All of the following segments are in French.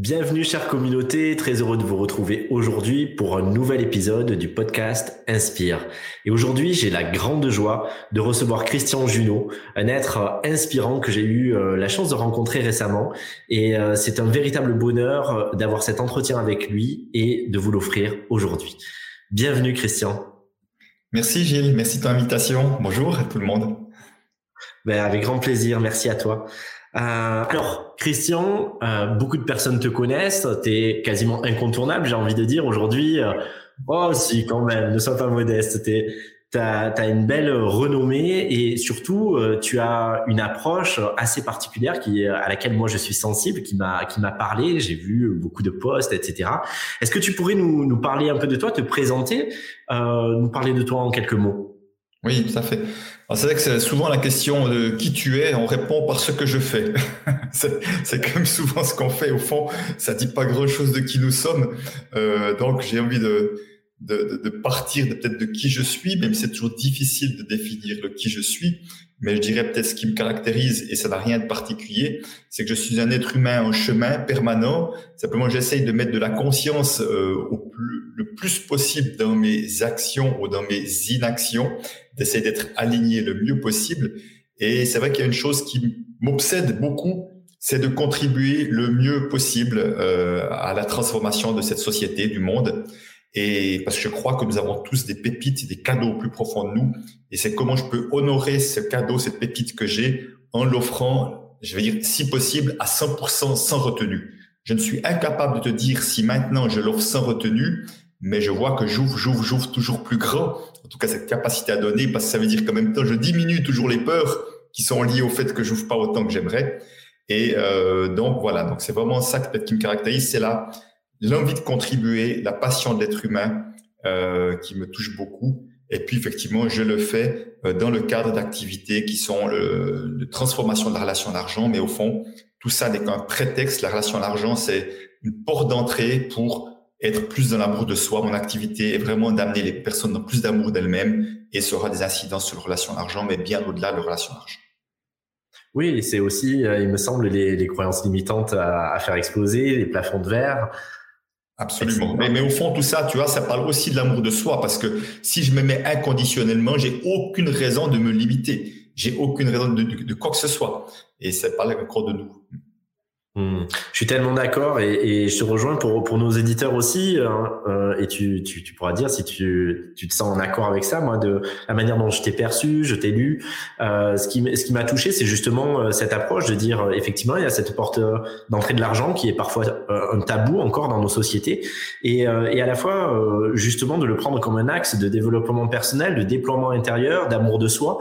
Bienvenue chère communauté, très heureux de vous retrouver aujourd'hui pour un nouvel épisode du podcast Inspire. Et aujourd'hui j'ai la grande joie de recevoir Christian Junot, un être inspirant que j'ai eu euh, la chance de rencontrer récemment. Et euh, c'est un véritable bonheur euh, d'avoir cet entretien avec lui et de vous l'offrir aujourd'hui. Bienvenue Christian. Merci Gilles, merci de ton invitation. Bonjour à tout le monde. Ben, avec grand plaisir, merci à toi. Euh, alors, Christian, euh, beaucoup de personnes te connaissent, tu es quasiment incontournable, j'ai envie de dire aujourd'hui. Euh, oh si, quand même, ne sois pas modeste, tu as, une belle renommée et surtout, euh, tu as une approche assez particulière qui, à laquelle moi je suis sensible, qui m'a parlé, j'ai vu beaucoup de posts, etc. Est-ce que tu pourrais nous, nous parler un peu de toi, te présenter, nous parler de toi en quelques mots? Oui, à fait. C'est vrai que c'est souvent la question de qui tu es, on répond par ce que je fais. c'est comme souvent ce qu'on fait. Au fond, ça dit pas grand-chose de qui nous sommes. Euh, donc j'ai envie de, de, de, partir peut-être de qui je suis, même si c'est toujours difficile de définir le qui je suis. Mais je dirais peut-être ce qui me caractérise, et ça n'a rien de particulier, c'est que je suis un être humain en chemin permanent. Simplement, j'essaye de mettre de la conscience euh, au plus, le plus possible dans mes actions ou dans mes inactions, d'essayer d'être aligné le mieux possible. Et c'est vrai qu'il y a une chose qui m'obsède beaucoup, c'est de contribuer le mieux possible euh, à la transformation de cette société, du monde. Et parce que je crois que nous avons tous des pépites, des cadeaux plus profonds de nous. Et c'est comment je peux honorer ce cadeau, cette pépite que j'ai en l'offrant, je vais dire, si possible, à 100% sans retenue. Je ne suis incapable de te dire si maintenant je l'offre sans retenue, mais je vois que j'ouvre, j'ouvre, j'ouvre toujours plus grand. En tout cas, cette capacité à donner, parce que ça veut dire qu'en même temps, je diminue toujours les peurs qui sont liées au fait que j'ouvre pas autant que j'aimerais. Et euh, donc voilà, donc c'est vraiment ça qui me caractérise, c'est là l'envie de contribuer, la passion de l'être humain euh, qui me touche beaucoup. Et puis effectivement, je le fais euh, dans le cadre d'activités qui sont le, de transformation de la relation à l'argent, mais au fond, tout ça n'est qu'un prétexte. La relation à l'argent, c'est une porte d'entrée pour être plus dans l'amour de soi. Mon activité est vraiment d'amener les personnes dans plus d'amour d'elles-mêmes et ça aura des incidences sur la relation à l'argent, mais bien au-delà de la relation à l'argent. Oui, c'est aussi, euh, il me semble, les, les croyances limitantes à, à, faire exploser, les plafonds de verre, Absolument. Mais, mais, au fond, tout ça, tu vois, ça parle aussi de l'amour de soi parce que si je me mets inconditionnellement, j'ai aucune raison de me limiter. J'ai aucune raison de, de, de, quoi que ce soit. Et ça parle encore de nous. Hmm. Je suis tellement d'accord et, et, je te rejoins pour, pour nos éditeurs aussi hein, euh, et tu, tu, tu, pourras dire si tu, tu te sens en accord avec ça moi de la manière dont je t'ai perçu je t'ai lu. Euh, ce qui ce qui m'a touché c'est justement euh, cette approche de dire euh, effectivement il y a cette porte d'entrée de l'argent qui est parfois un tabou encore dans nos sociétés. Et, et à la fois justement de le prendre comme un axe de développement personnel de déploiement intérieur d'amour de soi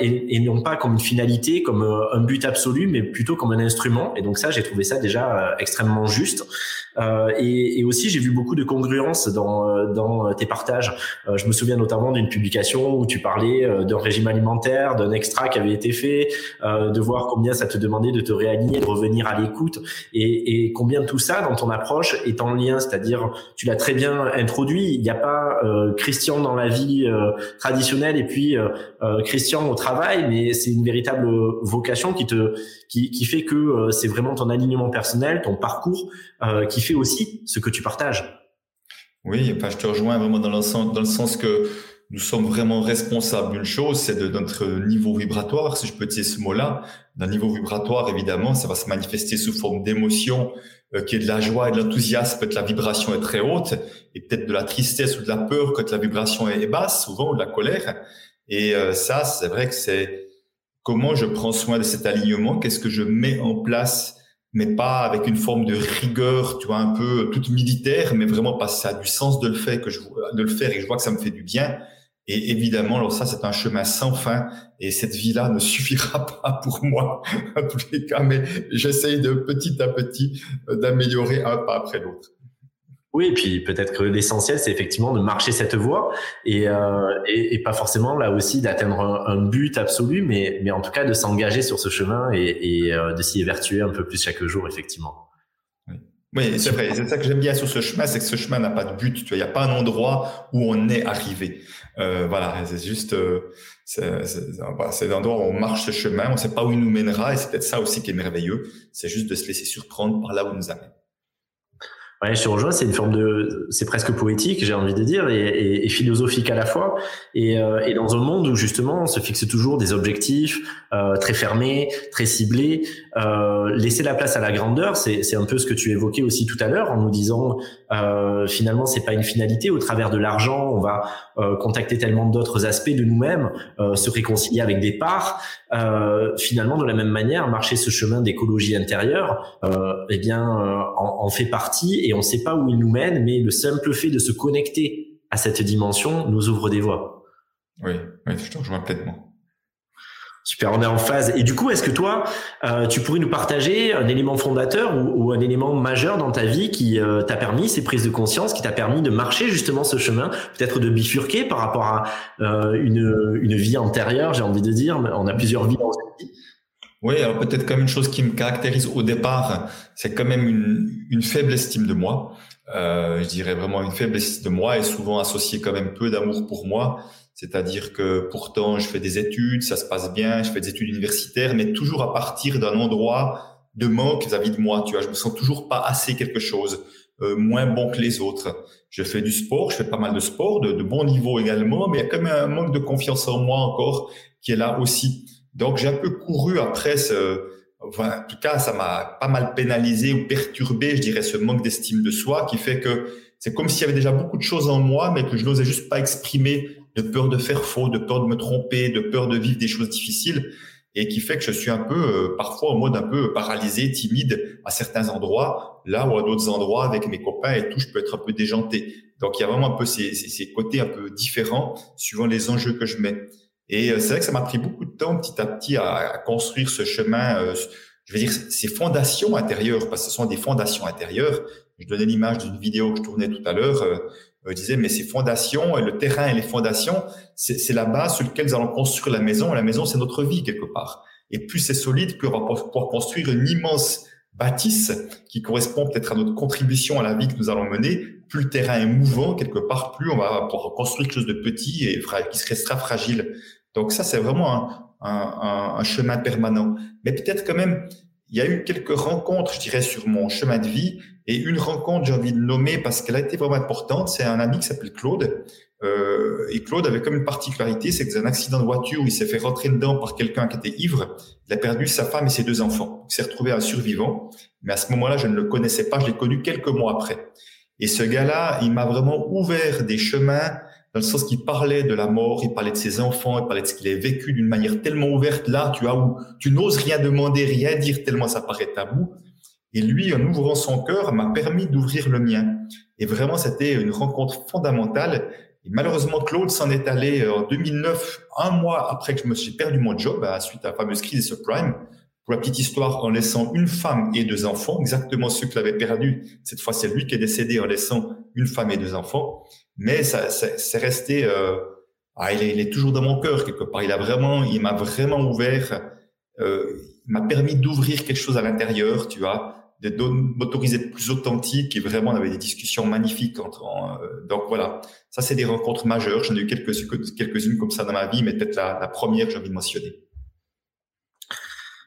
et, et non pas comme une finalité comme un but absolu mais plutôt comme un instrument. Et donc ça j'ai trouvé ça déjà euh, extrêmement juste. Euh, et, aussi, j'ai vu beaucoup de congruence dans, euh, dans tes partages. Euh, je me souviens notamment d'une publication où tu parlais d'un régime alimentaire, d'un extra qui avait été fait, de voir combien ça te demandait de te réaligner, de revenir à l'écoute, et, et, combien tout ça dans ton approche est en lien? C'est-à-dire, tu l'as très bien introduit. Il n'y a pas Christian dans la vie traditionnelle et puis Christian au travail, mais c'est une véritable vocation qui te qui, qui fait que c'est vraiment ton alignement personnel, ton parcours qui fait aussi ce que tu partages. Oui, enfin, je te rejoins vraiment dans le sens, dans le sens que nous sommes vraiment responsables d'une chose, c'est de notre niveau vibratoire, si je peux dire ce mot-là. D'un niveau vibratoire, évidemment, ça va se manifester sous forme d'émotion, euh, qui est de la joie et de l'enthousiasme quand la vibration est très haute, et peut-être de la tristesse ou de la peur quand la vibration est basse, souvent, ou de la colère. Et euh, ça, c'est vrai que c'est comment je prends soin de cet alignement, qu'est-ce que je mets en place mais pas avec une forme de rigueur, tu vois, un peu toute militaire, mais vraiment parce que ça a du sens de le faire, que je, de le faire et je vois que ça me fait du bien. Et évidemment, alors ça, c'est un chemin sans fin et cette vie-là ne suffira pas pour moi, en tous les cas, mais j'essaye de petit à petit euh, d'améliorer un pas après l'autre. Oui, et puis peut-être que l'essentiel, c'est effectivement de marcher cette voie et, euh, et, et, pas forcément là aussi d'atteindre un, but absolu, mais, mais en tout cas de s'engager sur ce chemin et, et euh, de s'y évertuer un peu plus chaque jour, effectivement. Oui, oui c'est vrai. C'est ça que j'aime bien sur ce chemin, c'est que ce chemin n'a pas de but. Tu vois, il n'y a pas un endroit où on est arrivé. Euh, voilà, c'est juste, euh, c'est l'endroit où on marche ce chemin. On ne sait pas où il nous mènera et c'est peut-être ça aussi qui est merveilleux. C'est juste de se laisser surprendre par là où il nous amène. Ouais, je. C'est une forme de, c'est presque poétique, j'ai envie de dire, et, et, philosophique à la fois. Et, euh, et, dans un monde où justement on se fixe toujours des objectifs euh, très fermés, très ciblés, euh, laisser la place à la grandeur, c'est un peu ce que tu évoquais aussi tout à l'heure en nous disant euh, finalement c'est pas une finalité. Au travers de l'argent, on va euh, contacter tellement d'autres aspects de nous-mêmes, euh, se réconcilier avec des parts. finalement, de la même manière, marcher ce chemin d'écologie intérieure, eh bien, en, en fait partie. Et on ne sait pas où il nous mène, mais le simple fait de se connecter à cette dimension nous ouvre des voies. Oui, oui je te rejoins complètement. Super, on est en phase. Et du coup, est-ce que toi, euh, tu pourrais nous partager un élément fondateur ou, un élément majeur dans ta vie qui euh, t'a permis ces prises de conscience, qui t'a permis de marcher justement ce chemin, peut-être de bifurquer par rapport à euh, une, une vie antérieure, j'ai envie de dire. On a plusieurs vies dans cette vie. Oui, alors peut-être comme une chose qui me caractérise au départ, c'est quand même une, une, faible estime de moi. Je dirais vraiment une faible estime de moi et souvent associée quand même peu d'amour pour moi. C'est-à-dire que pourtant je fais des études, ça se passe bien, je fais des études universitaires, mais toujours à partir d'un endroit de manque vis-à-vis de moi. Tu vois, je me sens toujours pas assez quelque chose, euh, moins bon que les autres. Je fais du sport, je fais pas mal de sport, de, de bon niveau également, mais il y a quand même un manque de confiance en moi encore qui est là aussi. Donc j'ai un peu couru après ce, enfin, en tout cas ça m'a pas mal pénalisé ou perturbé, je dirais, ce manque d'estime de soi qui fait que c'est comme s'il y avait déjà beaucoup de choses en moi, mais que je n'osais juste pas exprimer de peur de faire faux, de peur de me tromper, de peur de vivre des choses difficiles et qui fait que je suis un peu euh, parfois en mode un peu paralysé, timide à certains endroits, là ou à d'autres endroits avec mes copains et tout, je peux être un peu déjanté. Donc il y a vraiment un peu ces, ces, ces côtés un peu différents suivant les enjeux que je mets. Et euh, c'est vrai que ça m'a pris beaucoup de temps petit à petit à, construire ce chemin, euh, je veux dire, ces fondations intérieures, parce que ce sont des fondations intérieures. Je donnais l'image d'une vidéo que je tournais tout à l'heure. Euh, je disais, mais ces fondations, le terrain et les fondations, c'est la base sur laquelle nous allons construire la maison. La maison, c'est notre vie quelque part. Et plus c'est solide, plus on va pouvoir construire une immense bâtisse qui correspond peut-être à notre contribution à la vie que nous allons mener. Plus le terrain est mouvant quelque part, plus on va pouvoir construire quelque chose de petit et qui restera fragile. Donc ça, c'est vraiment un, un, un, chemin permanent. Mais peut-être quand même, il y a eu quelques rencontres, je dirais, sur mon chemin de vie. Et une rencontre, j'ai envie de nommer parce qu'elle a été vraiment importante. C'est un ami qui s'appelle Claude. Euh, et Claude avait comme une particularité, c'est que c'est un accident de voiture où il s'est fait rentrer dedans par quelqu'un qui était ivre. Il a perdu sa femme et ses deux enfants. Il s'est retrouvé un survivant. Mais à ce moment-là, je ne le connaissais pas. Je l'ai connu quelques mois après. Et ce gars-là, il m'a vraiment ouvert des chemins dans le sens qu'il parlait de la mort, il parlait de ses enfants, il parlait de ce qu'il avait vécu d'une manière tellement ouverte là, tu vois, où tu n'oses rien demander, rien dire tellement ça paraît tabou. Et lui, en ouvrant son cœur, m'a permis d'ouvrir le mien. Et vraiment, c'était une rencontre fondamentale. Et malheureusement, Claude s'en est allé en 2009, un mois après que je me suis perdu mon job, à, suite à la fameuse crise subprime. Pour la petite histoire, en laissant une femme et deux enfants, exactement ceux qu'il avait perdu. Cette fois, c'est lui qui est décédé en laissant une femme et deux enfants mais ça, c'est resté. Euh, ah, il, est, il, est, toujours dans mon cœur quelque part. Il a vraiment, il m'a vraiment ouvert. Euh, il m'a permis d'ouvrir quelque chose à l'intérieur, tu vois, de m'autoriser plus authentique et vraiment on avait des discussions magnifiques entre. Euh, donc voilà, ça c'est des rencontres majeures. J'en ai eu quelques quelques-unes comme ça dans ma vie, mais peut-être la, première j'ai envie de mentionner.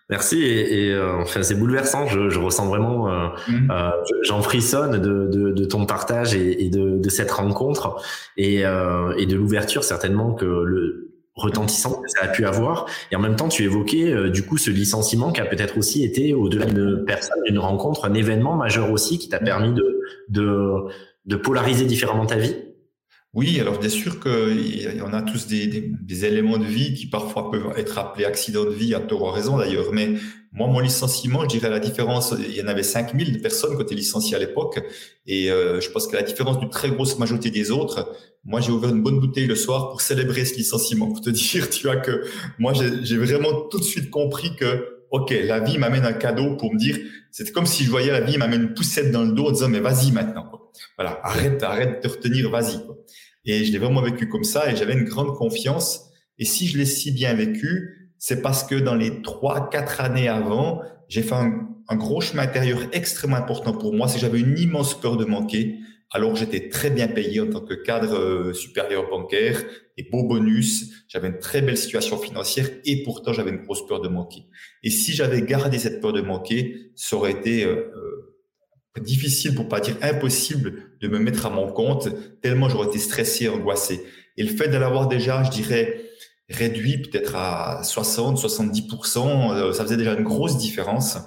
Merci et, et euh, enfin c'est bouleversant. Je, je, ressens vraiment, euh, mmh. euh, j'en frissonne de, de, de, ton partage et, et de, de, cette rencontre et, euh, et de l'ouverture certainement que le retentissant que ça a pu avoir. Et en même temps, tu évoquais euh, du coup ce licenciement qui a peut-être aussi été au-delà d'une personne, d'une rencontre, un événement majeur aussi qui t'a mmh. permis de, de, de polariser différemment ta vie. Oui, alors bien sûr en a tous des, des, des, éléments de vie qui parfois peuvent être appelés accidents de vie, à tort raison d'ailleurs, mais moi, mon licenciement, je dirais la différence, il y en avait 5000 personnes qui étaient licenciées à l'époque, et euh, je pense que la différence d'une très grosse majorité des autres, moi j'ai ouvert une bonne bouteille le soir pour célébrer ce licenciement, pour te dire, tu vois, que moi j'ai vraiment tout de suite compris que, ok, la vie m'amène un cadeau pour me dire, c'est comme si je voyais la vie m'amène une poussette dans le dos en disant, mais vas-y maintenant, voilà, arrête, arrête de te retenir, vas-y. Et je l'ai vraiment vécu comme ça et j'avais une grande confiance. Et si je l'ai si bien vécu, c'est parce que dans les trois, quatre années avant, j'ai fait un, gros chemin intérieur extrêmement important pour moi. C'est que j'avais une immense peur de manquer. Alors j'étais très bien payé en tant que cadre euh, supérieur bancaire et beau bonus. J'avais une très belle situation financière et pourtant j'avais une grosse peur de manquer. Et si j'avais gardé cette peur de manquer, ça aurait été euh, difficile, pour pas dire impossible, de me mettre à mon compte, tellement j'aurais été stressé, angoissé. Et le fait de l'avoir déjà, je dirais, réduit peut-être à 60, 70%, euh, ça faisait déjà une grosse différence.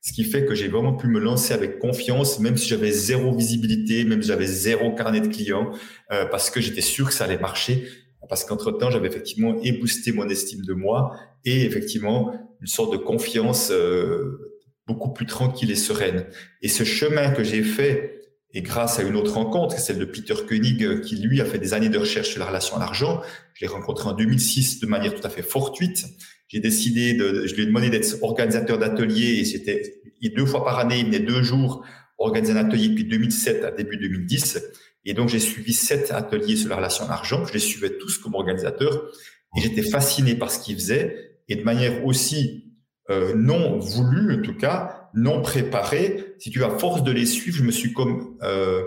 Ce qui fait que j'ai vraiment pu me lancer avec confiance, même si j'avais zéro visibilité, même si j'avais zéro carnet de clients, euh, parce que j'étais sûr que ça allait marcher. Parce qu'entre temps, j'avais effectivement éboosté mon estime de moi et effectivement une sorte de confiance euh, beaucoup plus tranquille et sereine. Et ce chemin que j'ai fait, et grâce à une autre rencontre, celle de Peter Koenig, qui lui a fait des années de recherche sur la relation à l'argent, je l'ai rencontré en 2006 de manière tout à fait fortuite. J'ai décidé de, je lui ai demandé d'être organisateur d'ateliers et c'était deux fois par année, il venait deux jours organiser un atelier depuis 2007 à début 2010. Et donc, j'ai suivi sept ateliers sur la relation à l'argent. Je les suivais tous comme organisateur et j'étais fasciné par ce qu'il faisait et de manière aussi euh, non voulu, en tout cas, non préparé. Si tu as force de les suivre, je me suis comme euh,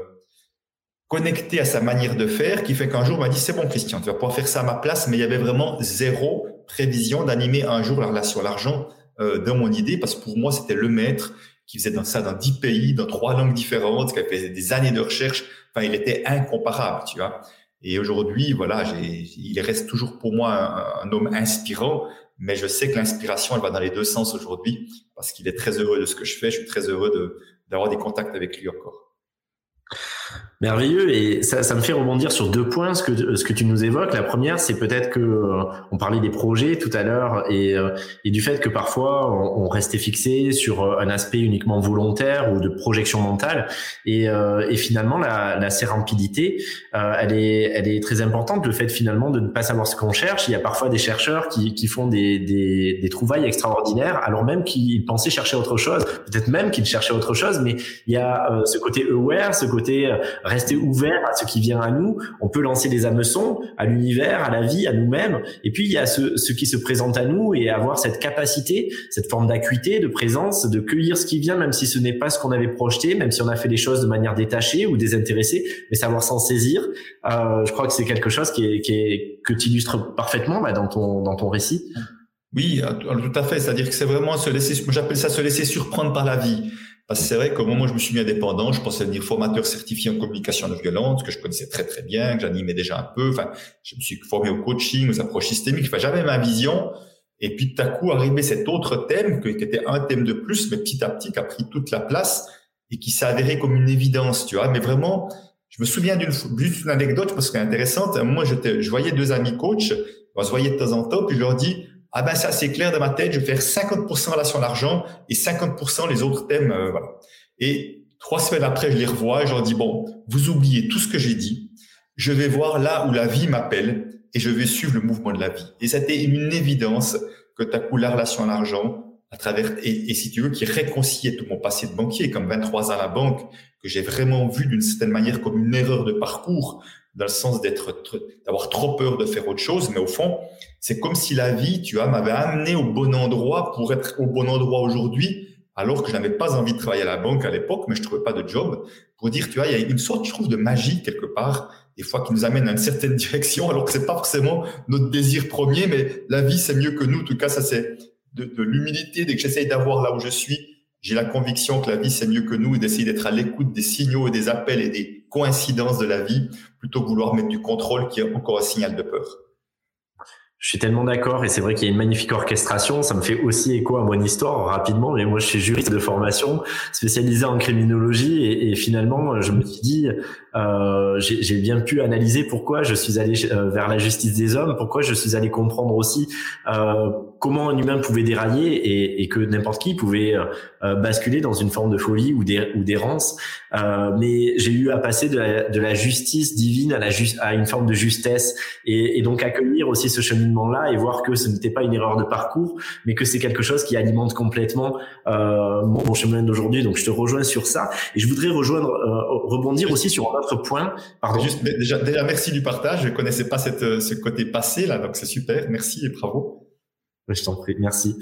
connecté à sa manière de faire, qui fait qu'un jour, il m'a dit, c'est bon, Christian, tu vas pouvoir faire ça à ma place, mais il y avait vraiment zéro prévision d'animer un jour la relation l'argent euh, dans mon idée, parce que pour moi, c'était le maître qui faisait ça dans dix pays, dans trois langues différentes, qui avait fait des années de recherche. Enfin, il était incomparable, tu vois. Et aujourd'hui, voilà, il reste toujours pour moi un homme inspirant, mais je sais que l'inspiration, elle va dans les deux sens aujourd'hui parce qu'il est très heureux de ce que je fais. Je suis très heureux de, d'avoir des contacts avec lui encore. Merveilleux et ça, ça, me fait rebondir sur deux points ce que ce que tu nous évoques. La première, c'est peut-être que euh, on parlait des projets tout à l'heure et, euh, et du fait que parfois on, on, restait fixé sur euh, un aspect uniquement volontaire ou de projection mentale et, et finalement la, la sérempidité, elle est elle est très importante. Le fait finalement de ne pas savoir ce qu'on cherche. Il y a parfois des chercheurs qui, qui font des, des, des trouvailles extraordinaires alors même qu'ils pensaient chercher autre chose, peut-être même qu'ils cherchaient autre chose, mais il y a ce côté aware, ce côté rester ouvert à ce qui vient à nous. On peut lancer des hameçons à l'univers, à la vie, à nous-mêmes. Et puis il y a ce, ce, qui se présente à nous et avoir cette capacité, cette forme d'acuité, de présence, de cueillir ce qui vient, même si ce n'est pas ce qu'on avait projeté, même si on a fait les choses de manière détachée ou désintéressée, mais savoir s'en saisir. Euh, je crois que c'est quelque chose qui est, qui est que tu illustres parfaitement bah, dans ton dans ton récit. Oui, tout à fait. C'est-à-dire que c'est vraiment se laisser, j'appelle ça se laisser surprendre par la vie. Parce que c'est vrai qu'au moment où je me suis mis indépendant, je pensais devenir formateur certifié en communication non violente, que je connaissais très très bien, que j'animais déjà un peu. Enfin, je me suis formé au coaching, aux approches systémiques. Enfin, j'avais ma vision. Et puis tout à coup arrivé cet autre thème qui était un thème de plus, mais petit à petit qui a pris toute la place et qui s'est avéré comme une évidence, tu vois. Mais vraiment, je me souviens d'une juste une anecdote parce qu'elle est intéressante. Moi, je voyais deux amis coachs, on se voyait de temps en temps, puis je leur dis ah ben ça c'est clair dans ma tête, je vais faire 50% relation à l'argent et 50% les autres thèmes, euh, voilà. Et trois semaines après, je les revois et je leur dis bon, vous oubliez tout ce que j'ai dit, je vais voir là où la vie m'appelle et je vais suivre le mouvement de la vie. Et c'était une évidence que tu as coup la relation à l'argent à travers et, et, si tu veux qui réconciliait tout mon passé de banquier comme 23 ans à la banque que j'ai vraiment vu d'une certaine manière comme une erreur de parcours dans le sens d'être d'avoir trop peur de faire autre chose mais au fond c'est comme si la vie, tu vois, m'avait amené au bon endroit pour être au bon endroit aujourd'hui, alors que je n'avais pas envie de travailler à la banque à l'époque, mais je trouvais pas de job. Pour dire, tu vois, il y a une sorte, je trouve, de magie quelque part, des fois qui nous amène à une certaine direction, alors que c'est pas forcément notre désir premier, mais la vie, c'est mieux que nous. En tout cas, ça, c'est de, l'humilité, dès que j'essaye d'avoir là où je suis, j'ai la conviction que la vie, c'est mieux que nous et d'essayer d'être à l'écoute des signaux et des appels et des coïncidences de la vie plutôt que vouloir mettre du contrôle qui est encore un signal de peur. Je suis tellement d'accord et c'est vrai qu'il y a une magnifique orchestration. Ça me fait aussi écho à mon histoire rapidement. Mais moi, je suis juriste de formation, spécialisé en criminologie et, finalement, je me suis dit, euh, j'ai bien pu analyser pourquoi je suis allé euh, vers la justice des hommes, pourquoi je suis allé comprendre aussi euh, comment un humain pouvait dérailler et, et que n'importe qui pouvait euh, basculer dans une forme de folie ou d'errance. Euh, mais j'ai eu à passer de la, de la, justice divine à, la à une forme de justesse et, et donc accueillir aussi ce cheminement-là et voir que ce n'était pas une erreur de parcours, mais que c'est quelque chose qui alimente complètement euh, mon, chemin d'aujourd'hui. Donc je te rejoins sur ça et je voudrais rejoindre, rebondir aussi sur point. Pardon. Juste, déjà, déjà, merci du partage. Je connaissais pas cette, ce côté passé là, donc c'est super. Merci et bravo. Je t'en prie, merci.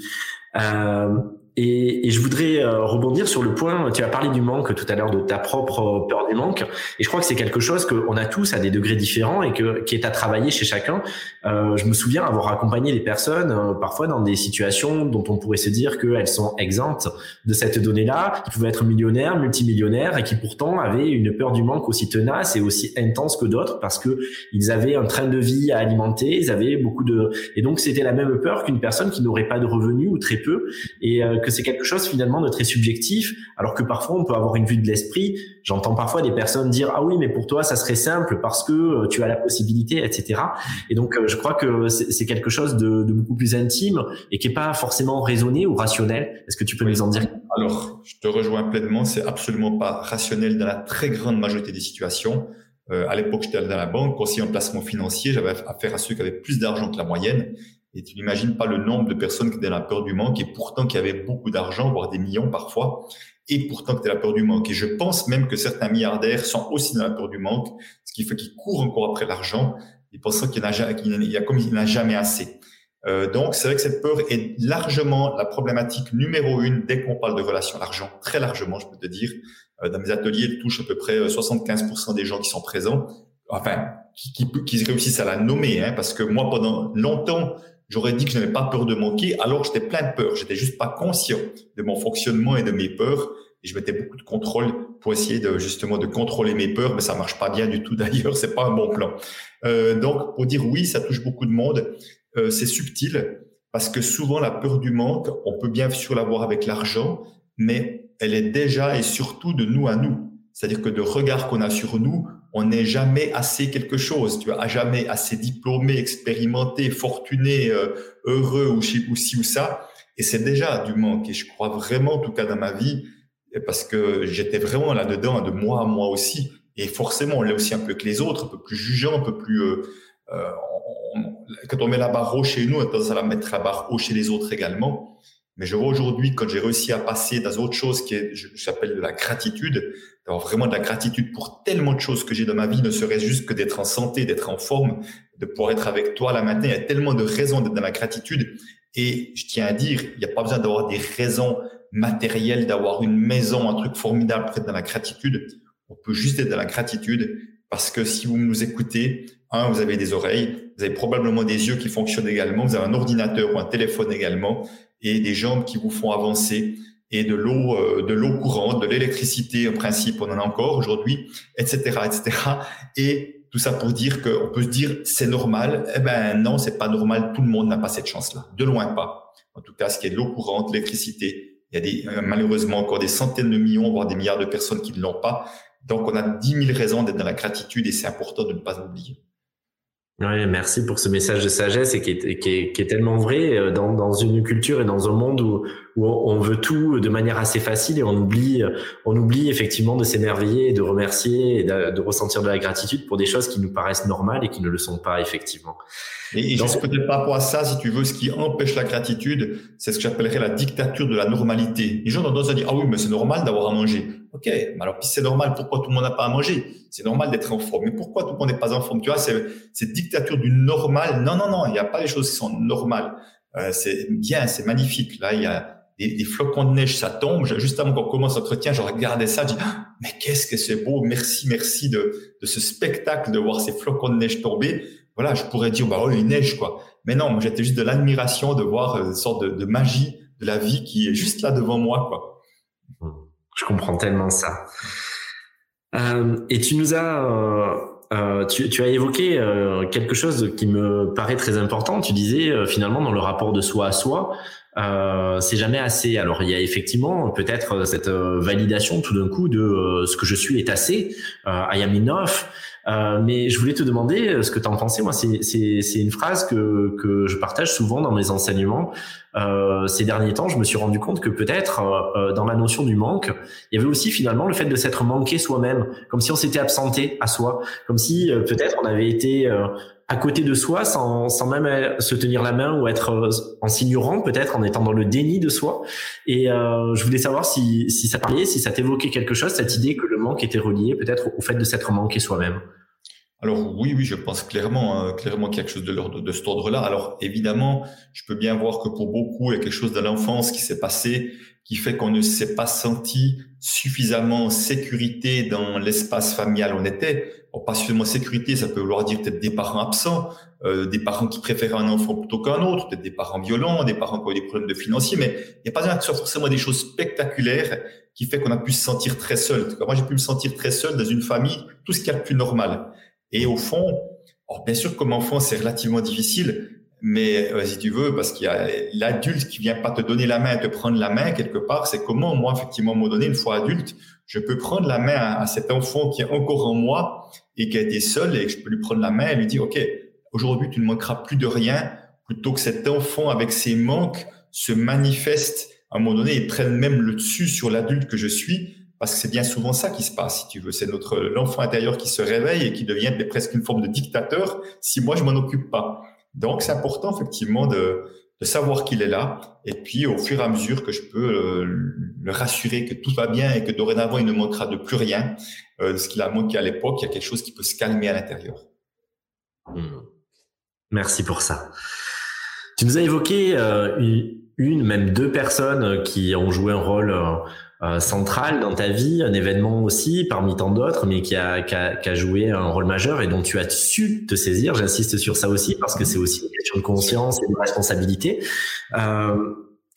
Euh, et, et, je voudrais euh, rebondir sur le point, tu as parlé du manque tout à l'heure, de ta propre peur du manque, et je crois que c'est quelque chose qu'on a tous à des degrés différents et que, qui est à travailler chez chacun. Euh, je me souviens avoir accompagné les personnes euh, parfois dans des situations dont on pourrait se dire qu'elles sont exemptes de cette donnée-là, qui pouvaient être millionnaires, multimillionnaires, et qui pourtant avaient une peur du manque aussi tenace et aussi intense que d'autres parce que ils avaient un train de vie à alimenter, ils avaient beaucoup de... Et donc c'était la même peur qu'une personne qui n'aurait pas de revenus ou très peu, et euh, que c'est quelque chose finalement de très subjectif, alors que parfois on peut avoir une vue de l'esprit. J'entends parfois des personnes dire ah oui mais pour toi ça serait simple parce que euh, tu as la possibilité, etc. Et donc euh, je crois que c'est quelque chose de, beaucoup plus intime et qui est pas forcément raisonné ou rationnel. Est-ce que tu peux nous en dire? Alors je te rejoins pleinement, c'est absolument pas rationnel dans la très grande majorité des situations. Euh, à l'époque, j'étais dans la banque, conseiller en placement financier, j'avais affaire à ceux qui avaient plus d'argent que la moyenne. Et tu n'imagines pas le nombre de personnes qui étaient dans la peur du manque et pourtant qui avaient beaucoup d'argent, voire des millions parfois, et pourtant qui étaient dans la peur du manque. Et je pense même que certains milliardaires sont aussi dans la peur du manque, ce qui fait qu'ils courent encore après l'argent et pensant qu'il y a comme il n'a jamais assez. Euh, donc, c'est vrai que cette peur est largement la problématique numéro une dès qu'on parle de relation à l'argent, très largement, je peux te dire. Euh, dans mes ateliers, elle touche à peu près 75% euh, des gens qui sont présents, enfin, qui, qui, qui réussissent à la nommer, hein, parce que moi, pendant longtemps, j'aurais dit que je n'avais pas peur de manquer, alors j'étais plein de peur. J'étais juste pas conscient de mon fonctionnement et de mes peurs. Et je mettais beaucoup de contrôle pour essayer de justement de contrôler mes peurs, mais ça marche pas bien du tout d'ailleurs. C'est pas un bon plan. Euh, donc pour dire oui, ça touche beaucoup de monde. Euh, c'est subtil parce que souvent la peur du manque, on peut bien sûr l'avoir avec l'argent, mais elle est déjà et surtout de nous à nous. C'est-à-dire que de regard qu'on a sur nous, on n'est jamais assez quelque chose. Tu vois, jamais assez diplômé, expérimenté, fortuné, euh, heureux ou, ci, ou ça. Et c'est déjà du manque. Et je crois vraiment, en tout cas dans ma vie, parce que j'étais vraiment là-dedans, de moi à moi aussi. Et forcément, on l'est aussi un peu que les autres, un peu plus jugeant, un peu plus... Euh, euh quand on met la barre haut chez nous, on a tendance à la mettre la barre haut chez les autres également. Mais je vois aujourd'hui, quand j'ai réussi à passer dans autre chose qui est, j'appelle de la gratitude, d'avoir vraiment de la gratitude pour tellement de choses que j'ai dans ma vie, ne serait-ce juste que d'être en santé, d'être en forme, de pouvoir être avec toi la matin. Il y a tellement de raisons d'être dans la gratitude. Et je tiens à dire, il n'y a pas besoin d'avoir des raisons matérielles, d'avoir une maison, un truc formidable pour être dans la gratitude. On peut juste être dans la gratitude parce que si vous nous écoutez, un, vous avez des oreilles, vous avez probablement des yeux qui fonctionnent également, vous avez un ordinateur ou un téléphone également et des jambes qui vous font avancer et de l'eau, euh, de l'eau courante, de l'électricité, en principe, on en a encore aujourd'hui, etc., etc. Et tout ça pour dire qu'on peut se dire c'est normal. Eh ben non, c'est pas normal. Tout le monde n'a pas cette chance-là, de loin pas. En tout cas, ce qui est de l'eau courante, l'électricité, il y a des, euh, malheureusement encore des centaines de millions, voire des milliards de personnes qui ne l'ont pas. Donc, on a dix mille raisons d'être dans la gratitude et c'est important de ne pas oublier. Oui, merci pour ce message de sagesse et qui est, tellement vrai euh, dans, une culture et dans un monde où, où, on veut tout de manière assez facile et on oublie, on oublie effectivement de s'émerveiller, de remercier et de, de, ressentir de la gratitude pour des choses qui nous paraissent normales et qui ne le sont pas effectivement. Et, et juste peut-être par rapport à ça, si tu veux, ce qui empêche la gratitude, c'est ce que j'appellerais la dictature de la normalité. Les gens ont tendance à dire, ah oui, mais c'est normal d'avoir à manger. Ok, mais alors puis c'est normal, pourquoi tout le monde n'a pas à manger? C'est normal d'être en forme. Mais pourquoi tout le monde n'est pas en forme? Tu vois, c'est cette dictature du normal. Non, non, non, il n'y a pas les choses qui sont normales. Euh, c'est bien, c'est magnifique. Là, il y a des, des, flocons de neige, ça tombe. Juste avant qu'on commence l'entretien, je regardais ça, je dis, ah, mais qu'est-ce que c'est beau, merci, merci de, de ce spectacle, de voir ces flocons de neige tomber voilà, je pourrais dire, bah, oh, il neige, quoi. Mais non, j'étais juste de l'admiration de voir euh, une sorte de, de, magie de la vie qui est juste là devant moi, quoi. Je comprends tellement ça. Euh, et tu nous as, euh, euh tu, tu, as évoqué euh, quelque chose qui me paraît très important. Tu disais euh, finalement dans le rapport de soi à soi, c'est jamais assez. Alors il y a effectivement peut-être cette validation tout d'un coup de ce que je suis est assez. I am enough. Euh, mais je voulais te demander euh, ce que tu en pensais. Moi, c'est une phrase que, que je partage souvent dans mes enseignements. Euh, ces derniers temps, je me suis rendu compte que peut-être euh, dans la notion du manque, il y avait aussi finalement le fait de s'être manqué soi-même, comme si on s'était absenté à soi, comme si peut-être on avait été à côté de soi sans, sans même euh, se tenir la main ou être euh, en s'ignorant peut-être en étant dans le déni de soi. Et euh, je voulais savoir si, si ça parlait, si ça t'évoquait quelque chose, cette idée que le manque était relié peut-être au fait de s'être manqué soi-même. alors oui, oui, je pense clairement, hein, clairement qu'il y a quelque chose de, de, de cet ordre-là. Alors évidemment, je peux bien voir que pour beaucoup, il y a quelque chose de l'enfance qui s'est passé, qui fait qu'on ne s'est pas senti suffisamment en sécurité dans l'espace familial où on était. Pas suffisamment sécurité, ça peut vouloir dire peut-être des parents absents, euh, des parents qui préfèrent un enfant plutôt qu'un autre, peut-être des parents violents, des parents qui ont des problèmes de financiers, mais il n'y a pas forcément des choses spectaculaires qui fait qu'on a pu se sentir très seul. Moi, j'ai pu me sentir très seul dans une famille, tout ce qui est le plus normal. Et au fond, bien sûr, comme enfant, c'est relativement difficile, mais euh, si tu veux, parce qu'il y a l'adulte qui vient pas te donner la main, te prendre la main quelque part, c'est comment moi, effectivement, à un moment donné, une fois adulte, je peux prendre la main à, cet enfant qui est encore en moi et qui a été seul et que je peux lui prendre la main et lui dire, OK, aujourd'hui, tu ne manqueras plus de rien, plutôt que cet enfant avec ses manques se manifeste à un moment donné et prenne même le dessus sur l'adulte que je suis. Parce que c'est bien souvent ça qui se passe, si tu veux. C'est notre l'enfant intérieur qui se réveille et qui devient presque une forme de dictateur si moi je m'en occupe pas. Donc, c'est important effectivement de, de savoir qu'il est là. Et puis, au fur et à mesure que je peux euh, le rassurer que tout va bien et que dorénavant, il ne manquera de plus rien euh, de ce qu'il a manqué à l'époque, il y a quelque chose qui peut se calmer à l'intérieur. Hmm. Merci pour ça. Tu nous as évoqué euh, une, même deux personnes qui ont joué un rôle euh, central dans ta vie, un événement aussi parmi tant d'autres, mais qui a, qui, a, qui a, joué un rôle majeur et dont tu as su te saisir. J'insiste sur ça aussi parce que c'est aussi une question de conscience et de responsabilité. Euh,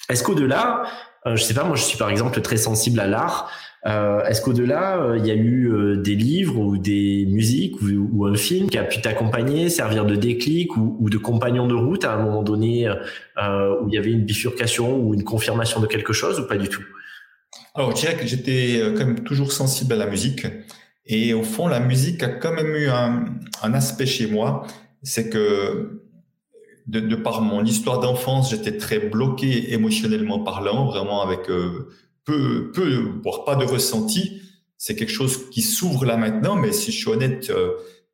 Est-ce qu'au-delà, euh, je sais pas, moi je suis par exemple très sensible à l'art. Euh, Est-ce qu'au-delà, euh, il y a eu euh, des livres ou des musiques ou, ou, un film qui a pu t'accompagner, servir de déclic ou, ou, de compagnon de route à un moment donné où il y avait une bifurcation ou une confirmation de quelque chose ou pas du tout? Alors, je dirais que j'étais euh, quand même toujours sensible à la musique. Et au fond, la musique a quand même eu un, un aspect chez moi. C'est que, de, de, par mon histoire d'enfance, j'étais très bloqué émotionnellement parlant, vraiment avec euh, peu, peu, voire pas de ressenti. C'est quelque chose qui s'ouvre là maintenant, mais si je suis honnête, euh,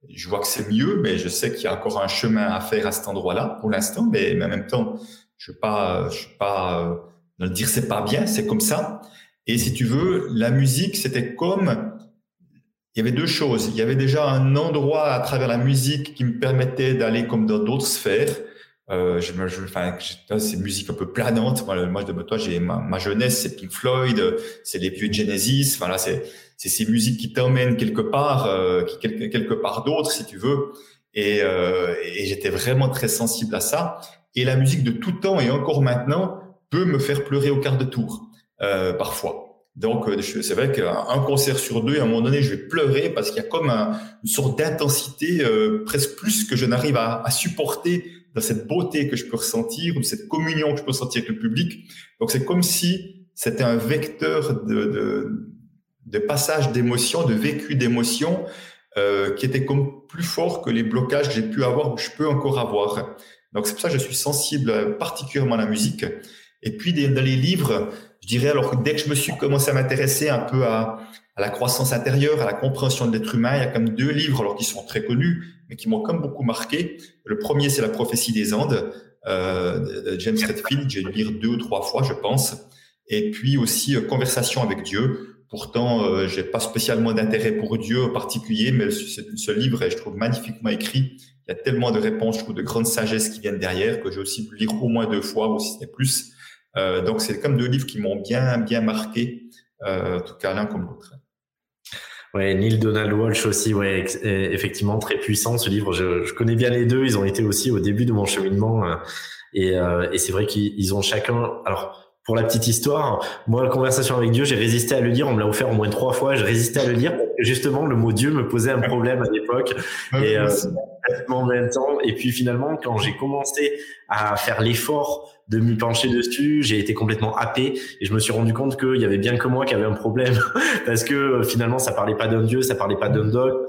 je vois que c'est mieux, mais je sais qu'il y a encore un chemin à faire à cet endroit-là pour l'instant. Mais, mais, en même temps, je ne pas, je suis pas, de dire c'est pas bien, c'est comme ça. Et si tu veux, la musique, c'était comme il y avait deux choses. Il y avait déjà un endroit à travers la musique qui me permettait d'aller comme dans d'autres sphères. Euh, je, je, enfin, c'est musique un peu planante. Moi, moi de toi, j'ai ma, ma, jeunesse, c'est Pink Floyd, c'est les vieux Genesis. Voilà, c'est c'est ces musiques qui t'emmènent quelque part, euh, qui quelque, quelque part d'autre, si tu veux. Et, euh, et j'étais vraiment très sensible à ça. Et la musique de tout temps et encore maintenant peut me faire pleurer au quart de tour. Euh, parfois. Donc, euh, c'est vrai qu'un concert sur deux, à un moment donné, je vais pleurer parce qu'il y a comme une sorte d'intensité, euh, presque plus que je n'arrive à, à, supporter dans cette beauté que je peux ressentir ou cette communion que je peux ressentir avec le public. Donc, c'est comme si c'était un vecteur de, de, de passage d'émotions, de vécu d'émotions euh, qui était comme plus fort que les blocages que j'ai pu avoir ou je peux encore avoir. Donc, c'est pour ça que je suis sensible particulièrement à la musique. Et puis, dans les livres, je dirais alors que dès que je me suis commencé à m'intéresser un peu à, à, la croissance intérieure, à la compréhension de l'être humain, il y a comme deux livres alors qui sont très connus, mais qui m'ont comme beaucoup marqué. Le premier, c'est La prophétie des Andes euh, de James Redfield. J'ai dû lire deux ou trois fois, je pense. Et puis aussi euh, Conversation avec Dieu. Pourtant, euh, j'ai pas spécialement d'intérêt pour Dieu en particulier, mais ce, ce, livre est, je trouve, magnifiquement écrit. Il y a tellement de réponses, je trouve, de grande sagesse qui viennent derrière que j'ai aussi pu lire au moins deux fois, ou si ce n'est plus. Euh, donc, c'est comme deux livres qui m'ont bien, bien marqué, euh, en tout cas l'un comme l'autre. Ouais, Neil Donald Walsh aussi, ouais, effectivement très puissant ce livre. Je, je, connais bien les deux. Ils ont été aussi au début de mon cheminement, euh, et, euh, et c'est vrai qu'ils ont chacun. Alors, pour la petite histoire, moi, la conversation avec Dieu, j'ai résisté à le lire. On me l'a offert au moins trois fois. J'ai résisté à le lire. Justement, le mot Dieu me posait un problème à l'époque. et euh, Et puis finalement, quand j'ai commencé à faire l'effort de m'y pencher dessus. J'ai été complètement happé. Et je me suis rendu compte qu'il y avait bien que moi qui avait un problème. Parce que euh, finalement ça parlait pas d'un dieu, ça parlait pas d'un dogme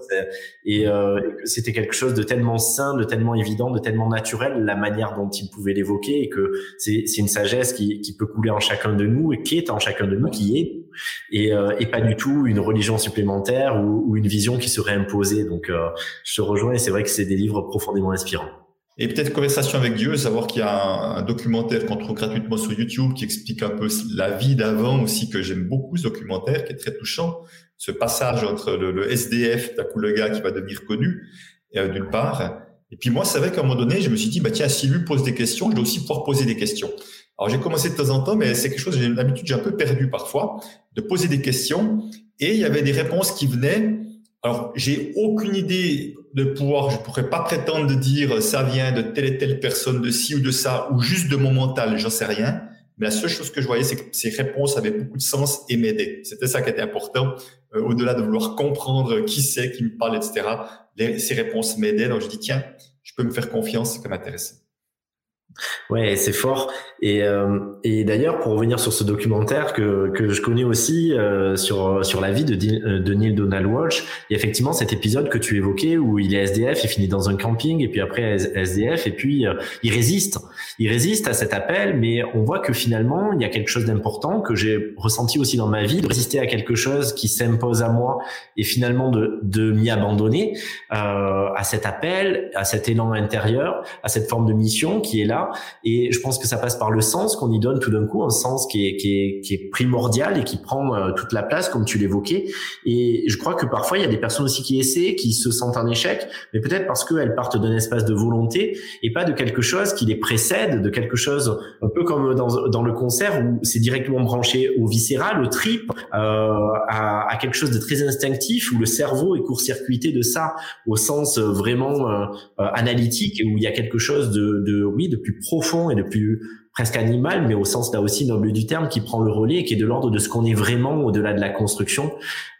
et, euh, c'était quelque chose de tellement sain, de tellement évident, de tellement naturel la manière dont il pouvait l'évoquer. Et que c'est une sagesse qui, qui, peut couler en chacun de nous et qui est en chacun de nous, qui est et, euh, et pas du tout une religion supplémentaire ou, ou, une vision qui serait imposée. Donc euh, je te rejoins et c'est vrai que c'est des livres profondément inspirants. Et peut-être conversation avec Dieu, savoir qu'il y a un, documentaire qu'on trouve gratuitement sur YouTube qui explique un peu la vie d'avant aussi, que j'aime beaucoup ce documentaire, qui est très touchant. Ce passage entre le, SDF, d'un coup le gars qui va devenir connu, euh, d'une part. Et puis moi, c'est vrai qu'à un moment donné, je me suis dit, bah tiens, si lui pose des questions, je dois aussi pouvoir poser des questions. Alors j'ai commencé de temps en temps, mais c'est quelque chose j'ai l'habitude, j'ai un peu perdu parfois, de poser des questions. Et il y avait des réponses qui venaient. Alors j'ai aucune idée de pouvoir, je pourrais pas prétendre de dire ça vient de telle et telle personne, de ci ou de ça, ou juste de mon mental, j'en sais rien. Mais la seule chose que je voyais, c'est que ces réponses avaient beaucoup de sens et m'aidaient. C'était ça qui était important, euh, au-delà de vouloir comprendre qui c'est, qui me parle, etc. ces réponses m'aidaient, donc je dis tiens, je peux me faire confiance, c'est comme intéressant. Ouais, c'est fort. Et, euh, et d'ailleurs, pour revenir sur ce documentaire que, que je connais aussi euh, sur sur la vie de, euh, de Neil Donald Walsh, il y a effectivement cet épisode que tu évoquais où il est SDF, il finit dans un camping et puis après SDF et puis euh, il résiste, il résiste à cet appel, mais on voit que finalement il y a quelque chose d'important que j'ai ressenti aussi dans ma vie, de résister à quelque chose qui s'impose à moi et finalement de de m'y abandonner euh, à cet appel, à cet élan intérieur, à cette forme de mission qui est là et je pense que ça passe par le sens qu'on y donne tout d'un coup, un sens qui est, qui est, qui est primordial et qui prend euh, toute la place, comme tu l'évoquais. Et je crois que parfois, il y a des personnes aussi qui essaient, qui se sentent en échec, mais peut-être parce qu'elles partent d'un espace de volonté et pas de quelque chose qui les précède, de quelque chose un peu comme dans, dans le concert où c'est directement branché au viscéral, au trip, euh, à, à, quelque chose de très instinctif où le cerveau est court-circuité de ça au sens vraiment euh, euh analytique où il y a quelque chose de, de oui de plus profond et de plus presque animal, mais au sens là aussi noble du terme, qui prend le relais et qui est de l'ordre de ce qu'on est vraiment au-delà de la construction.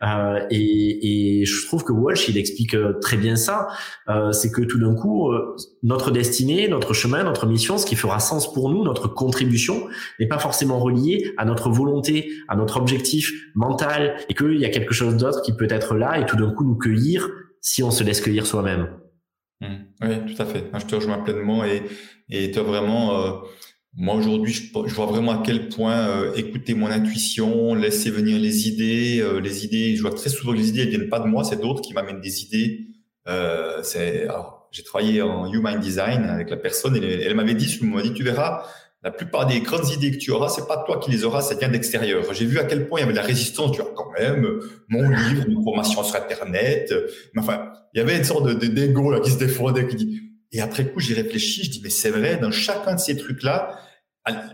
Euh, et, je trouve que Walsh, il explique euh, très bien ça. Euh, c'est que tout d'un coup, euh, notre destinée, notre chemin, notre mission, ce qui fera sens pour nous, notre contribution, n'est pas forcément relié à notre volonté, à notre objectif mental, et qu'il y a quelque chose d'autre qui peut être là et tout d'un coup nous cueillir si on se laisse cueillir soi-même. Mmh. Oui, tout à fait. Je te rejoins pleinement et et tu vraiment, euh, moi aujourd'hui, je, je, vois vraiment à quel point euh, écouter mon intuition, laisser venir les idées, euh, les idées. Je vois très souvent que les idées elles viennent pas de moi, c'est d'autres qui m'amènent des idées. Euh, c'est, j'ai travaillé en human design avec la personne et elle, m'avait dit, elle m'a dit, tu verras, la plupart des grandes idées que tu auras, c'est pas toi qui les auras, ça vient d'extérieur. J'ai vu à quel point il y avait de la résistance. Tu vois, quand même, mon livre, une formation sur Internet. Mais enfin, il y avait une sorte de, d'égo là qui se défendait, qui dit, et après coup, j'y réfléchis, je dis, mais c'est vrai, dans chacun de ces trucs-là,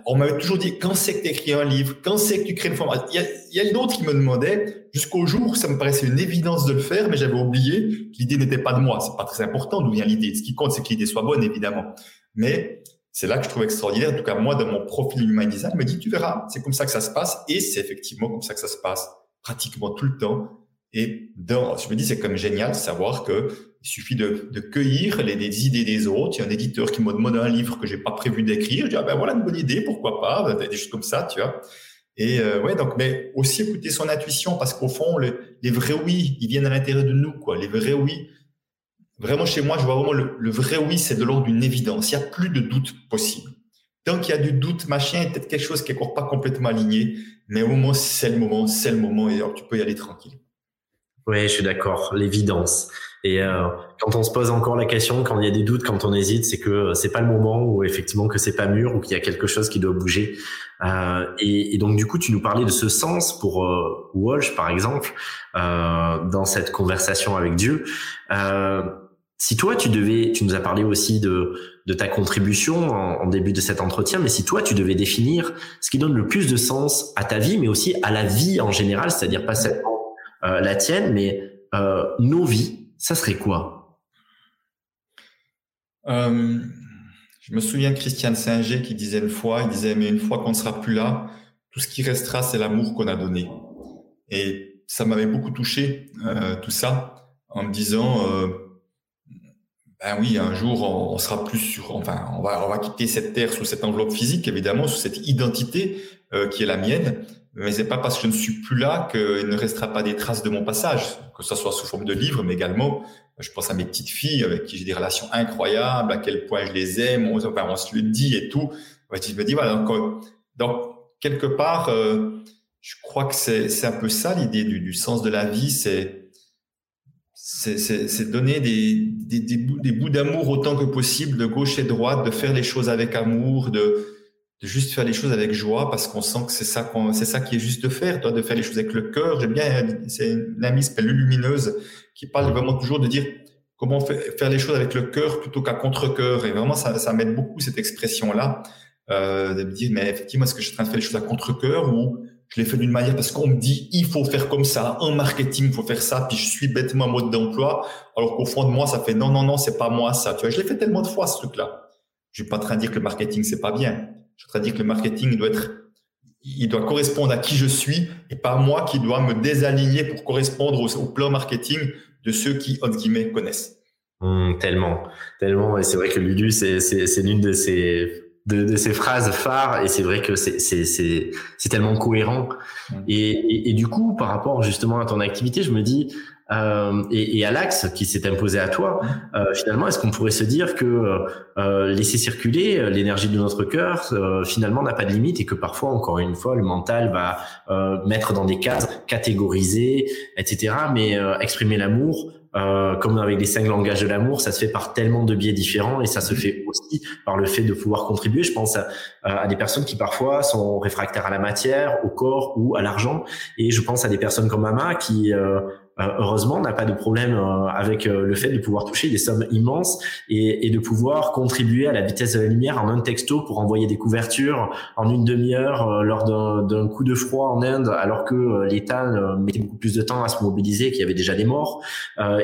on m'avait toujours dit, quand c'est que tu un livre, quand c'est que tu crées une formation? Il y a, il y a une autre qui me demandait, jusqu'au jour où ça me paraissait une évidence de le faire, mais j'avais oublié que l'idée n'était pas de moi. C'est pas très important d'où vient l'idée. Ce qui compte, c'est que l'idée soit bonne, évidemment. Mais c'est là que je trouve extraordinaire. En tout cas, moi, dans mon profil human design, me dit, tu verras, c'est comme ça que ça se passe. Et c'est effectivement comme ça que ça se passe pratiquement tout le temps. Et dans, je me dis, c'est comme génial de savoir que il suffit de, de cueillir les, les, idées des autres. Il y a un éditeur qui m'a demandé un livre que j'ai pas prévu d'écrire. Je dis, ah ben voilà une bonne idée, pourquoi pas, des choses comme ça, tu vois. Et euh, ouais, donc, mais aussi écouter son intuition parce qu'au fond, les vrais oui, ils viennent à l'intérieur de nous, quoi. Les vrais oui, vraiment chez moi, je vois vraiment le, le vrai oui, c'est de l'ordre d'une évidence. Il n'y a plus de doute possible. Tant qu'il y a du doute, machin, il y a peut-être quelque chose qui est encore pas complètement aligné, mais au moment, c'est le moment, c'est le moment, et alors tu peux y aller tranquille. Oui, je suis d'accord. L'évidence. Et euh, quand on se pose encore la question, quand il y a des doutes, quand on hésite, c'est que c'est pas le moment où effectivement que c'est pas mûr ou qu'il y a quelque chose qui doit bouger. Euh, et, et, donc du coup, tu nous parlais de ce sens pour euh, Walsh, par exemple, euh, dans cette conversation avec Dieu. Euh, si toi, tu devais, tu nous as parlé aussi de, ta contribution en, début de cet entretien, mais si toi, tu devais définir ce qui donne le plus de sens à ta vie, mais aussi à la vie en général, c'est-à-dire pas seulement la tienne, mais nos vies, ça serait quoi? Euh, Je me souviens de Christiane Singer qui disait une fois, il disait, mais une fois qu'on ne sera plus là, tout ce qui restera, c'est l'amour qu'on a donné. Et ça m'avait beaucoup touché, euh, tout ça, en me disant, euh, ben oui, un jour, on, sera plus sur, enfin, on va, on va quitter cette terre sous cette enveloppe physique, évidemment, sous cette identité qui est la mienne, mais c'est pas parce que je ne suis plus là qu'il ne restera pas des traces de mon passage, que ce soit sous forme de livre, mais également, je pense à mes petites filles avec qui j'ai des relations incroyables, à quel point je les aime, on, enfin, on se le dit et tout. Je me dis, voilà, donc, euh, donc quelque part, euh, je crois que c'est un peu ça l'idée du, du, sens de la vie, c'est c'est donner des, des, des bouts, des bouts d'amour autant que possible, de gauche et droite, de faire les choses avec amour, de, de juste faire les choses avec joie, parce qu'on sent que c'est ça, c'est ça qui est juste de faire, toi, de faire les choses avec le cœur. J'aime bien, c'est une amie s'appelle Lumineuse qui parle vraiment toujours de dire comment faire les choses avec le cœur plutôt qu'à contre-cœur. Et vraiment, ça, ça m'aide beaucoup cette expression-là, euh, de me dire, mais effectivement, est-ce que je suis en train de faire les choses à contre-cœur ou je l'ai fait d'une manière parce qu'on me dit il faut faire comme ça, en marketing il faut faire ça, puis je suis bêtement mode d'emploi, alors qu'au fond de moi ça fait non non non c'est pas moi ça. Tu vois, je l'ai fait tellement de fois ce truc-là. Je suis pas en train de dire que le marketing c'est pas bien. Je suis en train de dire que le marketing doit être, il doit correspondre à qui je suis et pas moi qui dois me désaligner pour correspondre au, plan marketing de ceux qui entre guillemets connaissent. Mmh, tellement, tellement. Et c'est vrai que Lulu, c'est l'une de ces de, de, ces phrases phares et c'est vrai que c'est c'est tellement cohérent. Et, et, du coup par rapport justement à ton activité je me dis euh, et, et, à l'axe qui s'est imposé à toi euh, finalement est-ce qu'on pourrait se dire que euh, laisser circuler l'énergie de notre cœur euh, finalement n'a pas de limite et que parfois encore une fois le mental va euh, mettre dans des cases catégoriser etc mais exprimer l'amour euh, comme avec les cinq langages de l'amour, ça se fait par tellement de biais différents et ça se fait aussi par le fait de pouvoir contribuer. Je pense à, à des personnes qui parfois sont réfractaires à la matière, au corps ou à l'argent. Et je pense à des personnes comme Mama qui euh, euh, heureusement, n'a pas de problème euh, avec euh, le fait de pouvoir toucher des sommes immenses et, et, de pouvoir contribuer à la vitesse de la lumière en un texto pour envoyer des couvertures en une demi-heure lors d'un coup de froid en Inde, alors que l'État mettait beaucoup plus de temps à se mobiliser, qu'il y avait déjà des morts,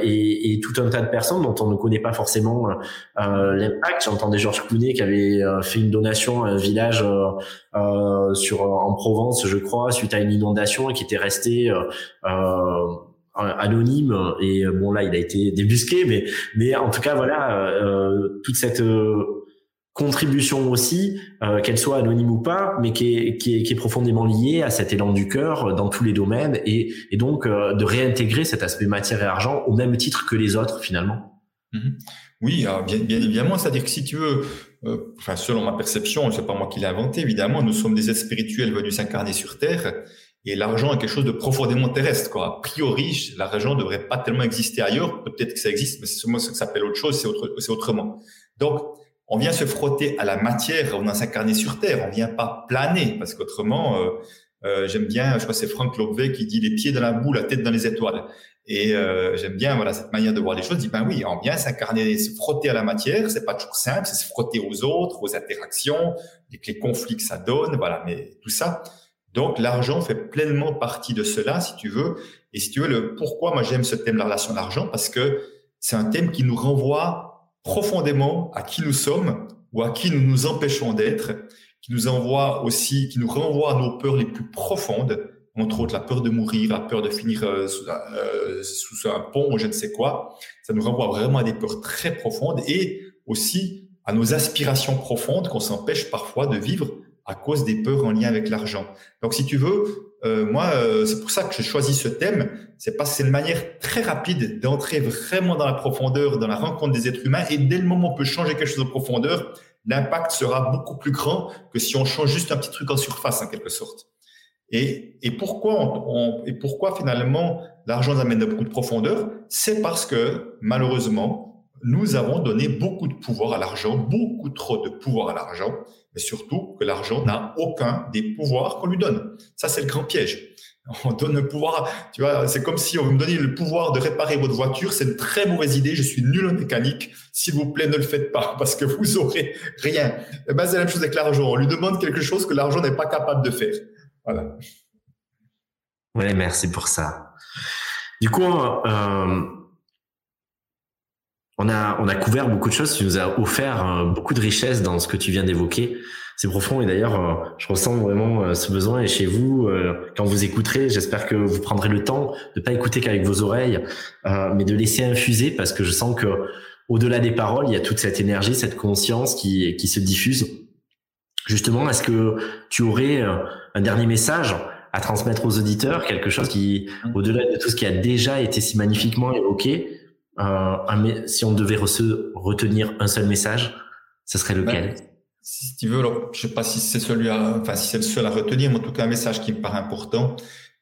et, et, tout un tas de personnes dont on ne connaît pas forcément l'impact. J'entendais Georges Clooney qui avait fait une donation à un village sur en Provence, je crois, suite à une inondation et qui était resté anonyme et euh, bon là il a été débusqué mais mais en tout cas voilà euh, toute cette euh, contribution aussi qu'elle soit anonyme ou pas mais qui est, qui est, profondément liée à cet élan du cœur dans tous les domaines et, et donc de réintégrer cet aspect matière et argent au même titre que les autres finalement mm-hmm. oui bien, bien évidemment c'est à dire que si tu veux enfin selon ma perception c'est pas moi qui l'ai inventé évidemment nous sommes des êtres spirituels venus s'incarner sur terre et l'argent est quelque chose de profondément terrestre. Quoi. A priori, l'argent ne devrait pas tellement exister ailleurs. Peut-être que ça existe, mais c'est ce que ça s'appelle autre chose, c'est autre, autrement. Donc, on vient se frotter à la matière, on vient s'incarner sur Terre, on vient pas planer, parce qu'autrement, euh, euh, j'aime bien, je crois que c'est Frank Lobvé qui dit les pieds dans la boue, la tête dans les étoiles. Et euh, j'aime bien voilà cette manière de voir les choses. Dit ben oui, on vient s'incarner, se frotter à la matière, c'est pas toujours simple, c'est se frotter aux autres, aux interactions, les, les conflits que ça donne, voilà. Mais tout ça, donc l'argent fait pleinement partie de cela, si tu veux. Et si tu veux, le pourquoi moi j'aime ce thème, la relation à l'argent, parce que c'est un thème qui nous renvoie profondément à qui nous sommes ou à qui nous nous empêchons d'être, qui nous envoie aussi, qui nous renvoie à nos peurs les plus profondes, entre autres la peur de mourir, la peur de finir euh, euh, sous, un pont ou je ne sais quoi. Ça nous renvoie vraiment à des peurs très profondes et aussi à nos aspirations profondes qu'on s'empêche parfois de vivre à cause des peurs en lien avec l'argent. Donc, si tu veux, euh, moi, euh, c'est pour ça que j'ai choisi ce thème. C'est parce que c'est une manière très rapide d'entrer vraiment dans la profondeur, dans la rencontre des êtres humains. Et dès le moment où on peut changer quelque chose en profondeur, l'impact sera beaucoup plus grand que si on change juste un petit truc en surface, en quelque sorte. Et, et pourquoi on, et pourquoi finalement l'argent nous amène beaucoup de profondeur? C'est parce que malheureusement, nous avons donné beaucoup de pouvoir à l'argent, beaucoup trop de pouvoir à l'argent mais surtout que l'argent n'a aucun des pouvoirs qu'on lui donne. Ça, c'est le grand piège. On donne le pouvoir, tu vois, c'est comme si on me donnait le pouvoir de réparer votre voiture. C'est une très mauvaise idée. Je suis nul en mécanique. S'il vous plaît, ne le faites pas parce que vous aurez rien. Eh ben, c'est la même chose avec l'argent. On lui demande quelque chose que l'argent n'est pas capable de faire. Voilà. Oui, merci pour ça. Du coup, euh, on a, on a couvert beaucoup de choses. Tu nous as offert euh, beaucoup de richesses dans ce que tu viens d'évoquer. C'est profond et d'ailleurs, euh, je ressens vraiment euh, ce besoin. Et chez vous, quand vous écouterez, j'espère que vous prendrez le temps de pas écouter qu'avec vos oreilles, mais de laisser infuser parce que je sens que au-delà des paroles, il y a toute cette énergie, cette conscience qui, qui se diffuse. Justement, est-ce que tu aurais un dernier message à transmettre aux auditeurs, quelque chose qui, au-delà de tout ce qui a déjà été si magnifiquement évoqué, euh, si on devait retenir un seul message, ce serait lequel? Si tu veux, alors, je sais pas si c'est celui, à, enfin si c'est le seul à retenir, mais en tout cas un message qui me paraît important.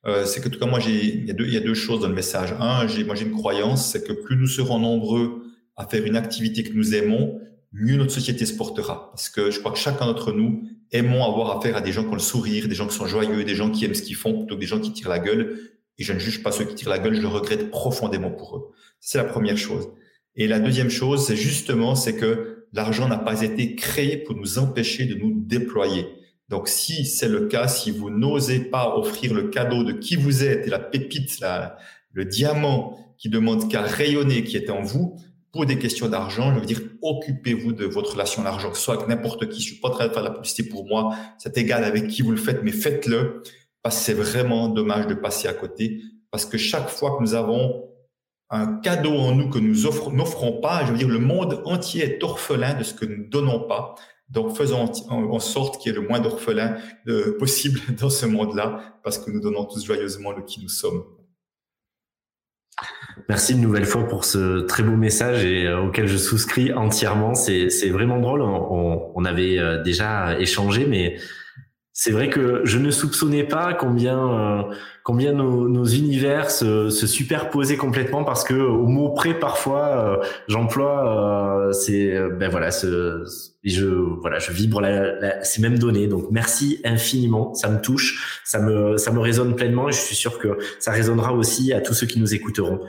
euh, c'est que, en tout cas, moi, il y, a deux, il y a deux choses dans le message. Un, j'ai, moi, j'ai une croyance, c'est que plus nous serons nombreux à faire une activité que nous aimons, mieux notre société se portera. Parce que je crois que chacun d'entre nous aimons avoir affaire à des gens qui ont le sourire, des gens qui sont joyeux, des gens qui aiment ce qu'ils font, plutôt que des gens qui tirent la gueule. Et je ne juge pas ceux qui tirent la gueule, je le regrette profondément pour eux. C'est la première chose. Et la deuxième chose, c'est justement, c'est que l'argent n'a pas été créé pour nous empêcher de nous déployer. Donc, si c'est le cas, si vous n'osez pas offrir le cadeau de qui vous êtes et la pépite, la, le diamant qui demande qu'à rayonner, qui est en vous, pour des questions d'argent, je veux dire, occupez-vous de votre relation à l'argent, soit avec n'importe qui. Je suis pas en train de faire de la publicité pour moi. C'est égal avec qui vous le faites, mais faites-le c'est vraiment dommage de passer à côté. Parce que chaque fois que nous avons un cadeau en nous que nous n'offrons pas, je veux dire, le monde entier est orphelin de ce que nous donnons pas. Donc, faisons en sorte qu'il y ait le moins d'orphelins euh, possible dans ce monde-là, parce que nous donnons tous joyeusement le qui nous sommes. Merci une nouvelle fois pour ce très beau message et euh, auquel je souscris entièrement. C'est vraiment drôle. On, on, avait euh, déjà échangé, mais c'est vrai que je ne soupçonnais pas combien euh, combien nos, nos univers se, se, superposaient complètement parce que au mot près parfois euh, j'emploie euh, c'est ben voilà ce, je voilà je vibre la, ces mêmes données. Donc merci infiniment. Ça me touche. Ça me ça me résonne pleinement et je suis sûr que ça résonnera aussi à tous ceux qui nous écouteront.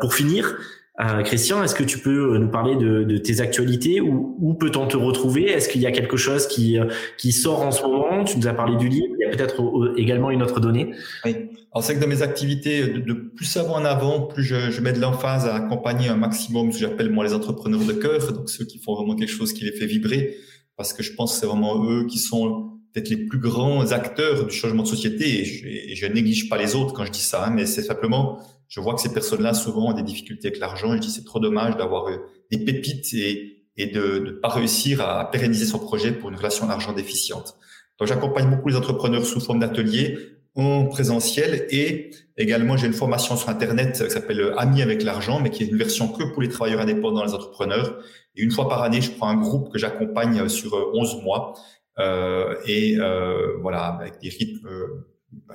Pour finir euh, Christian, est-ce que tu peux euh, nous parler de, de tes actualités ou où peut-on te retrouver? Est-ce qu'il y a quelque chose qui, euh, qui sort en ce moment? Tu nous as parlé du livre, il y a peut-être également une autre donnée. Oui, alors c'est que dans mes activités, de, de plus avant en avant, plus je, je mets de l'emphase à accompagner un maximum ce que j'appelle moi les entrepreneurs de cœur, donc ceux qui font vraiment quelque chose qui les fait vibrer, parce que je pense que c'est vraiment eux qui sont peut-être les plus grands acteurs du changement de société, et je, et je néglige pas les autres quand je dis ça, hein, mais c'est simplement je vois que ces personnes-là souvent ont des difficultés avec l'argent. Je dis c'est trop dommage d'avoir euh, des pépites et, et de ne pas réussir à pérenniser son projet pour une relation d'argent déficiente. Donc j'accompagne beaucoup les entrepreneurs sous forme d'ateliers en présentiel et également j'ai une formation sur Internet qui s'appelle euh, Amis avec l'argent, mais qui est une version que pour les travailleurs indépendants, les entrepreneurs. Et une fois par année, je prends un groupe que j'accompagne euh, sur 11 mois euh, et euh, voilà avec des rythmes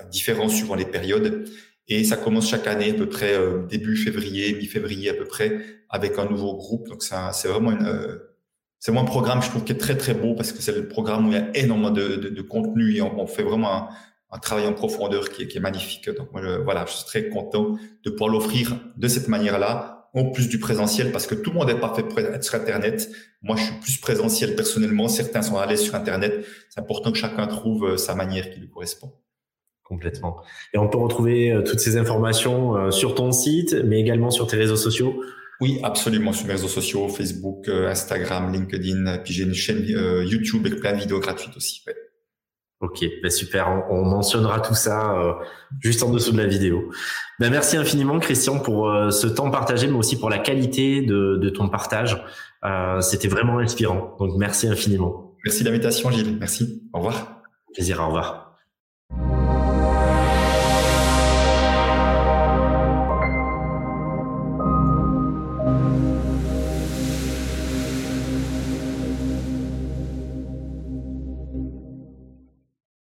différents suivant les périodes. Et ça commence chaque année, à peu près euh, début février, mi-février à peu près, avec un nouveau groupe. Donc c'est vraiment une, euh, c'est moi un programme je trouve qui est très très beau parce que c'est le programme où il y a énormément de, de, de contenu et on, fait vraiment un, un, travail en profondeur qui est, qui est magnifique. Donc moi, je, voilà, je suis très content de pouvoir l'offrir de cette manière-là, en plus du présentiel, parce que tout le monde n'est pas fait pour être sur Internet. Moi, je suis plus présentiel personnellement. Certains sont l'aise sur Internet. C'est important que chacun trouve euh, sa manière qui lui correspond. Complètement. Et on peut retrouver euh, toutes ces informations euh, sur ton site, mais également sur tes réseaux sociaux Oui, absolument, sur mes réseaux sociaux, Facebook, euh, Instagram, LinkedIn, puis j'ai une chaîne YouTube avec plein de vidéos gratuites aussi. Ok, ben super, on, mentionnera tout ça juste en dessous de la vidéo. Ben merci infiniment Christian pour ce temps partagé, mais aussi pour la qualité de, de ton partage. C'était vraiment inspirant, donc merci infiniment. Merci de l'invitation Gilles, merci, au revoir. Plaisir, au revoir.